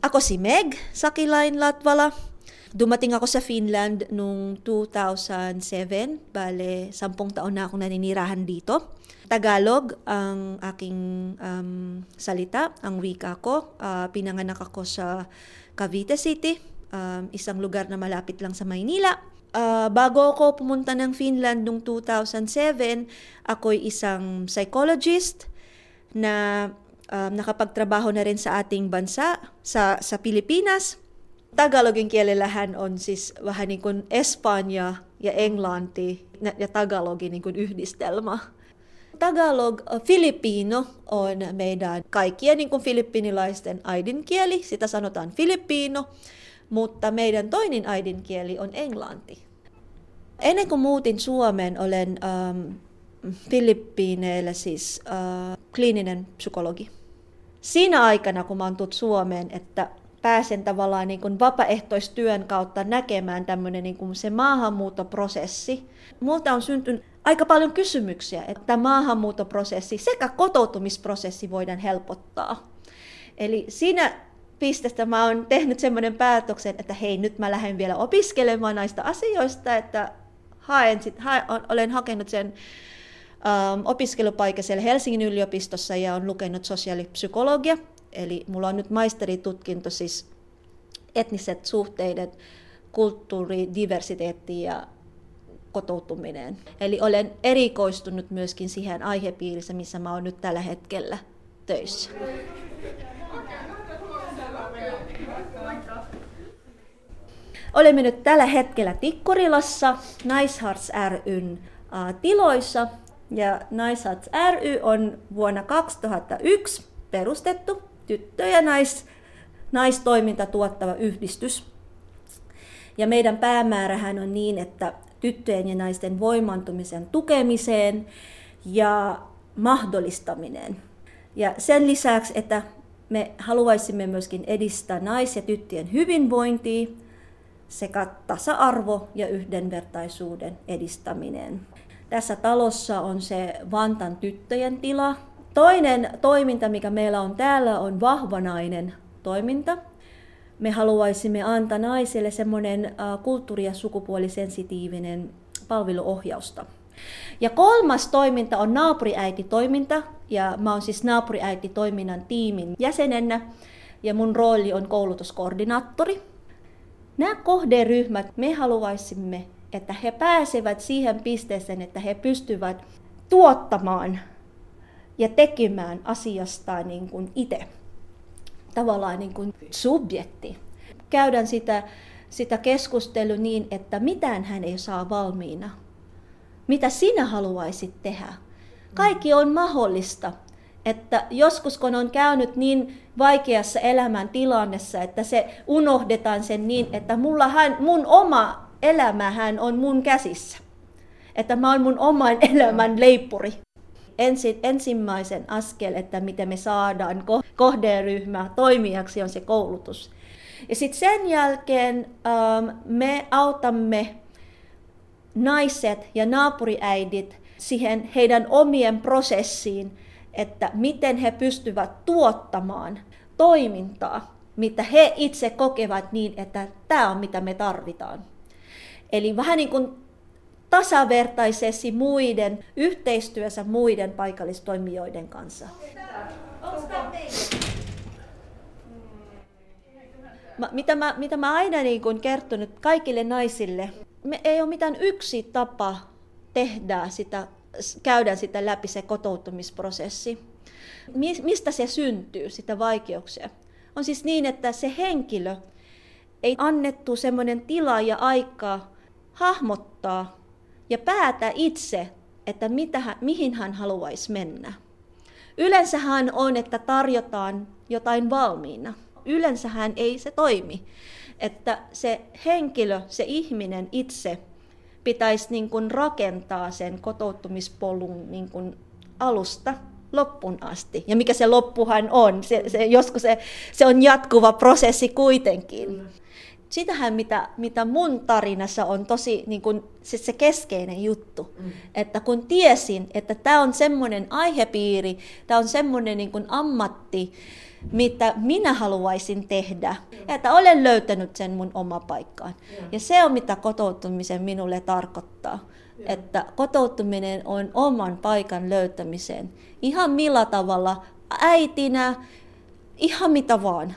Ako si Meg Sakilain Latvala. Dumating ako sa Finland noong 2007. Bale, sampung taon na akong naninirahan dito. Tagalog ang aking um, salita, ang wika ko. Uh, pinanganak ako sa Cavite City, um, isang lugar na malapit lang sa Maynila. Uh, bago ako pumunta ng Finland noong 2007, ako'y isang psychologist na um, nakapagtrabaho na rin sa ating bansa, sa, sa Pilipinas. Tagalog yung kielelahan on siis vähän kuin Espanja ja Englanti ja Tagalog niin kuin yhdistelmä. Tagalog, Filipino on meidän kaikkien niin kuin filippinilaisten äidinkieli, sitä sanotaan Filippiino, mutta meidän toinen äidinkieli on englanti. Ennen kuin muutin Suomeen, olen ähm, Filippiineillä siis äh, kliininen psykologi. Siinä aikana, kun mä oon Suomeen, että pääsen tavallaan niin kuin vapaaehtoistyön kautta näkemään tämmöinen niin kuin se maahanmuuttoprosessi. Multa on syntynyt aika paljon kysymyksiä, että maahanmuuttoprosessi sekä kotoutumisprosessi voidaan helpottaa. Eli siinä pistestä mä oon tehnyt semmoinen päätöksen, että hei nyt mä lähden vielä opiskelemaan näistä asioista, että haen sit, haen, olen hakenut sen um, opiskelupaikan siellä Helsingin yliopistossa ja on lukenut sosiaalipsykologia. Eli mulla on nyt maisteritutkinto siis etniset suhteiden, kulttuuri, diversiteetti ja kotoutuminen. Eli olen erikoistunut myöskin siihen aihepiirissä, missä mä oon nyt tällä hetkellä töissä. Olemme nyt tällä hetkellä Tikkurilassa Naisharts ryn tiloissa. Ja Naisharts ry on vuonna 2001 perustettu tyttö- ja nais, naistoiminta tuottava yhdistys. Ja meidän päämäärähän on niin, että tyttöjen ja naisten voimantumisen tukemiseen ja mahdollistaminen. Ja sen lisäksi, että me haluaisimme myöskin edistää nais- ja tyttöjen hyvinvointia sekä tasa-arvo ja yhdenvertaisuuden edistäminen. Tässä talossa on se Vantan tyttöjen tila. Toinen toiminta, mikä meillä on täällä, on vahvanainen toiminta – me haluaisimme antaa naisille semmoinen kulttuuri- ja sukupuolisensitiivinen palveluohjausta. Ja kolmas toiminta on naapuriäiti-toiminta, ja mä oon siis naapuriäiti-toiminnan tiimin jäsenenä, ja mun rooli on koulutuskoordinaattori. Nämä kohderyhmät, me haluaisimme, että he pääsevät siihen pisteeseen, että he pystyvät tuottamaan ja tekemään asiastaan niin kuin itse tavallaan niin kuin subjekti. Käydään sitä, sitä keskustelua niin, että mitään hän ei saa valmiina. Mitä sinä haluaisit tehdä? Kaikki on mahdollista. Että joskus kun on käynyt niin vaikeassa elämän tilannessa, että se unohdetaan sen niin, että mulla hän, mun oma elämähän on mun käsissä. Että mä oon mun oman elämän leippuri ensi, ensimmäisen askel, että miten me saadaan kohderyhmä toimijaksi, on se koulutus. Ja sitten sen jälkeen ähm, me autamme naiset ja naapuriäidit siihen heidän omien prosessiin, että miten he pystyvät tuottamaan toimintaa, mitä he itse kokevat niin, että tämä on mitä me tarvitaan. Eli vähän niin kuin tasavertaisesti muiden, yhteistyössä muiden paikallistoimijoiden kanssa. Mä, mitä, mä, mitä mä aina niin kun kertonut kaikille naisille, me ei ole mitään yksi tapa tehdä sitä, käydä sitä läpi se kotoutumisprosessi. Mistä se syntyy, sitä vaikeuksia? On siis niin, että se henkilö ei annettu semmoinen tila ja aika hahmottaa ja päätä itse, että mitä, mihin hän haluaisi mennä. Yleensähän on, että tarjotaan jotain valmiina. Yleensähän ei se toimi. Että se henkilö, se ihminen itse pitäisi niin kuin rakentaa sen kotoutumispolun niin kuin alusta loppuun asti. Ja mikä se loppuhan on, se, se, joskus se, se on jatkuva prosessi kuitenkin sitähän, mitä, mitä mun tarinassa on tosi niin kun, se, se keskeinen juttu. Mm. Että kun tiesin, että tämä on semmoinen aihepiiri, tämä on semmoinen niin kun ammatti, mitä minä haluaisin tehdä. Että olen löytänyt sen mun oma paikkaan. Ja se on mitä kotoutumisen minulle tarkoittaa. Että kotoutuminen on oman paikan löytämiseen. Ihan millä tavalla, äitinä, ihan mitä vaan.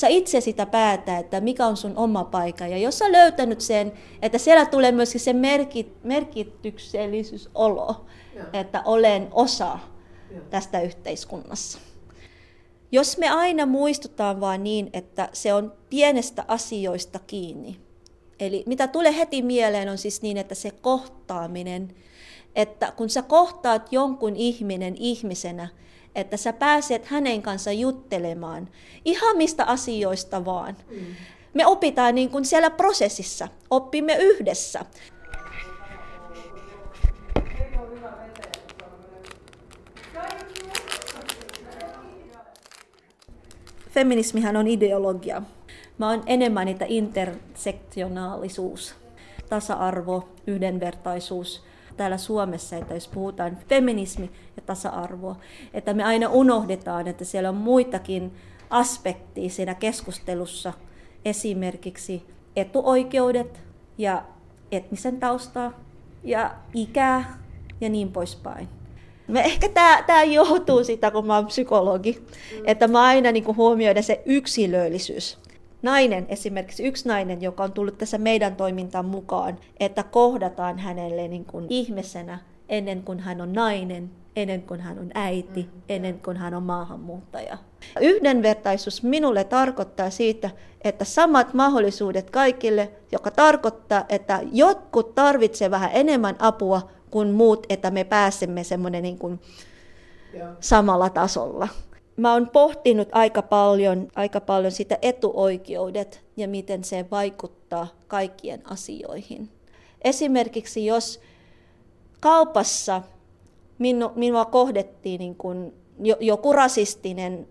Sä itse sitä päätä, että mikä on sun oma paikka. Ja jos sä löytänyt sen, että siellä tulee myöskin se merkit, merkityksellisyysolo, että olen osa tästä yhteiskunnassa. Jos me aina muistutaan vain niin, että se on pienestä asioista kiinni, eli mitä tulee heti mieleen on siis niin, että se kohtaaminen, että kun sä kohtaat jonkun ihminen ihmisenä, että sä pääset hänen kanssa juttelemaan ihan mistä asioista vaan. Mm. Me opitaan niin kuin siellä prosessissa, oppimme yhdessä. Feminismihan on ideologia. Mä oon enemmän niitä intersektionaalisuus, tasa-arvo, yhdenvertaisuus täällä Suomessa, että jos puhutaan feminismi ja tasa-arvo, että me aina unohdetaan, että siellä on muitakin aspekteja siinä keskustelussa, esimerkiksi etuoikeudet ja etnisen taustaa ja ikää ja niin poispäin. Me ehkä tämä johtuu siitä, kun mä oon psykologi, mm. että mä aina niin huomioiden se yksilöllisyys. Nainen, esimerkiksi yksi nainen, joka on tullut tässä meidän toimintaan mukaan, että kohdataan hänelle niin kuin ihmisenä ennen kuin hän on nainen, ennen kuin hän on äiti, mm. ennen kuin hän on maahanmuuttaja. Yhdenvertaisuus minulle tarkoittaa siitä, että samat mahdollisuudet kaikille, joka tarkoittaa, että jotkut tarvitsevat vähän enemmän apua kuin muut, että me pääsemme semmoinen niin kuin samalla tasolla. Mä oon pohtinut aika paljon, aika paljon sitä etuoikeudet ja miten se vaikuttaa kaikkien asioihin. Esimerkiksi jos kaupassa minu, minua kohdettiin niin kuin joku rasistinen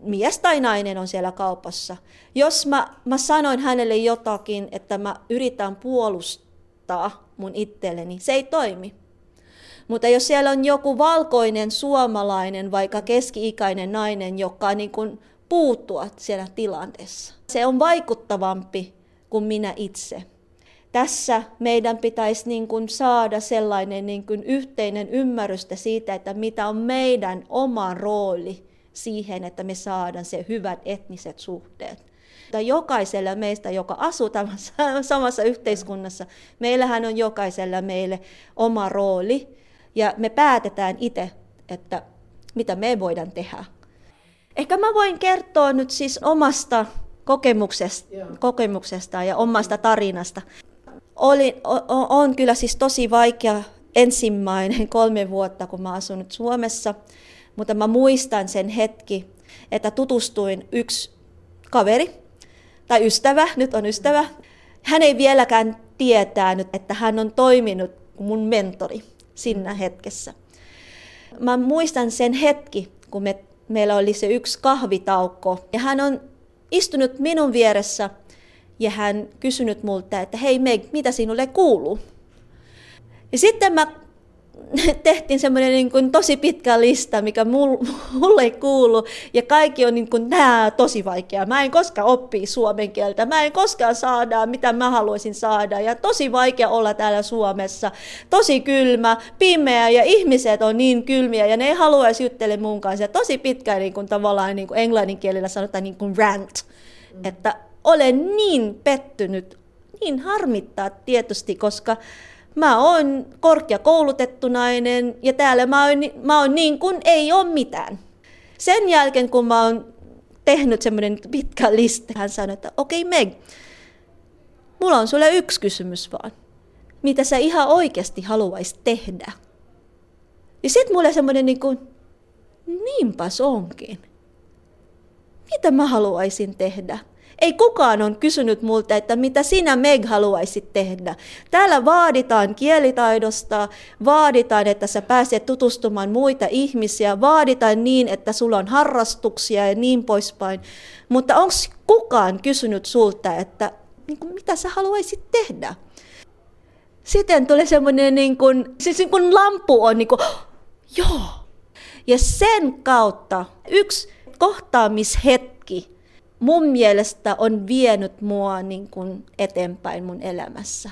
mies tai nainen on siellä kaupassa. Jos mä, mä sanoin hänelle jotakin, että mä yritän puolustaa mun itselleni, se ei toimi. Mutta jos siellä on joku valkoinen suomalainen, vaikka keski-ikäinen nainen, joka niin kuin puuttua siellä tilanteessa, se on vaikuttavampi kuin minä itse. Tässä meidän pitäisi niin kuin saada sellainen niin kuin yhteinen ymmärrystä siitä, että mitä on meidän oma rooli siihen, että me saadaan se hyvät etniset suhteet jokaisella meistä, joka asuu samassa yhteiskunnassa, meillähän on jokaisella meille oma rooli ja me päätetään itse, että mitä me voidaan tehdä. Ehkä mä voin kertoa nyt siis omasta kokemuksesta, kokemuksesta ja omasta tarinasta. Oli, on, on kyllä siis tosi vaikea ensimmäinen kolme vuotta, kun mä asunut Suomessa, mutta mä muistan sen hetki, että tutustuin yksi kaveri, tai ystävä, nyt on ystävä. Hän ei vieläkään tietää nyt, että hän on toiminut mun mentori siinä hetkessä. Mä muistan sen hetki, kun me, meillä oli se yksi kahvitaukko, ja hän on istunut minun vieressä, ja hän kysynyt multa, että hei Meg, mitä sinulle kuuluu? Ja sitten mä tehtiin semmoinen niin kuin tosi pitkä lista, mikä mulle ei kuulu, ja kaikki on niin kuin, nää tosi vaikea. Mä en koskaan oppi suomen kieltä, mä en koskaan saada, mitä mä haluaisin saada, ja tosi vaikea olla täällä Suomessa. Tosi kylmä, pimeä, ja ihmiset on niin kylmiä, ja ne ei haluaisi juttele mun kanssa. Ja tosi pitkä, niin kuin tavallaan niin kuin englannin kielellä sanotaan niin kuin rant, mm. että olen niin pettynyt, niin harmittaa tietysti, koska mä oon korkeakoulutettu nainen ja täällä mä oon, mä oon niin kuin ei ole mitään. Sen jälkeen kun mä oon tehnyt semmoinen pitkä lista, hän sanoi, että okei okay, Meg, mulla on sulle yksi kysymys vaan. Mitä sä ihan oikeasti haluaisit tehdä? Ja sitten mulle semmoinen niin kuin, niinpäs onkin. Mitä mä haluaisin tehdä? Ei kukaan on kysynyt multa, että mitä sinä Meg haluaisit tehdä. Täällä vaaditaan kielitaidosta, vaaditaan, että sä pääset tutustumaan muita ihmisiä, vaaditaan niin, että sulla on harrastuksia ja niin poispäin. Mutta onko kukaan kysynyt sulta, että niin kuin, mitä sä haluaisit tehdä? Sitten tulee semmoinen, niin kuin, siis niin kuin lampu on niin kuin, joo. Ja sen kautta yksi kohtaamishetki mun mielestä on vienyt mua niin kuin eteenpäin mun elämässä.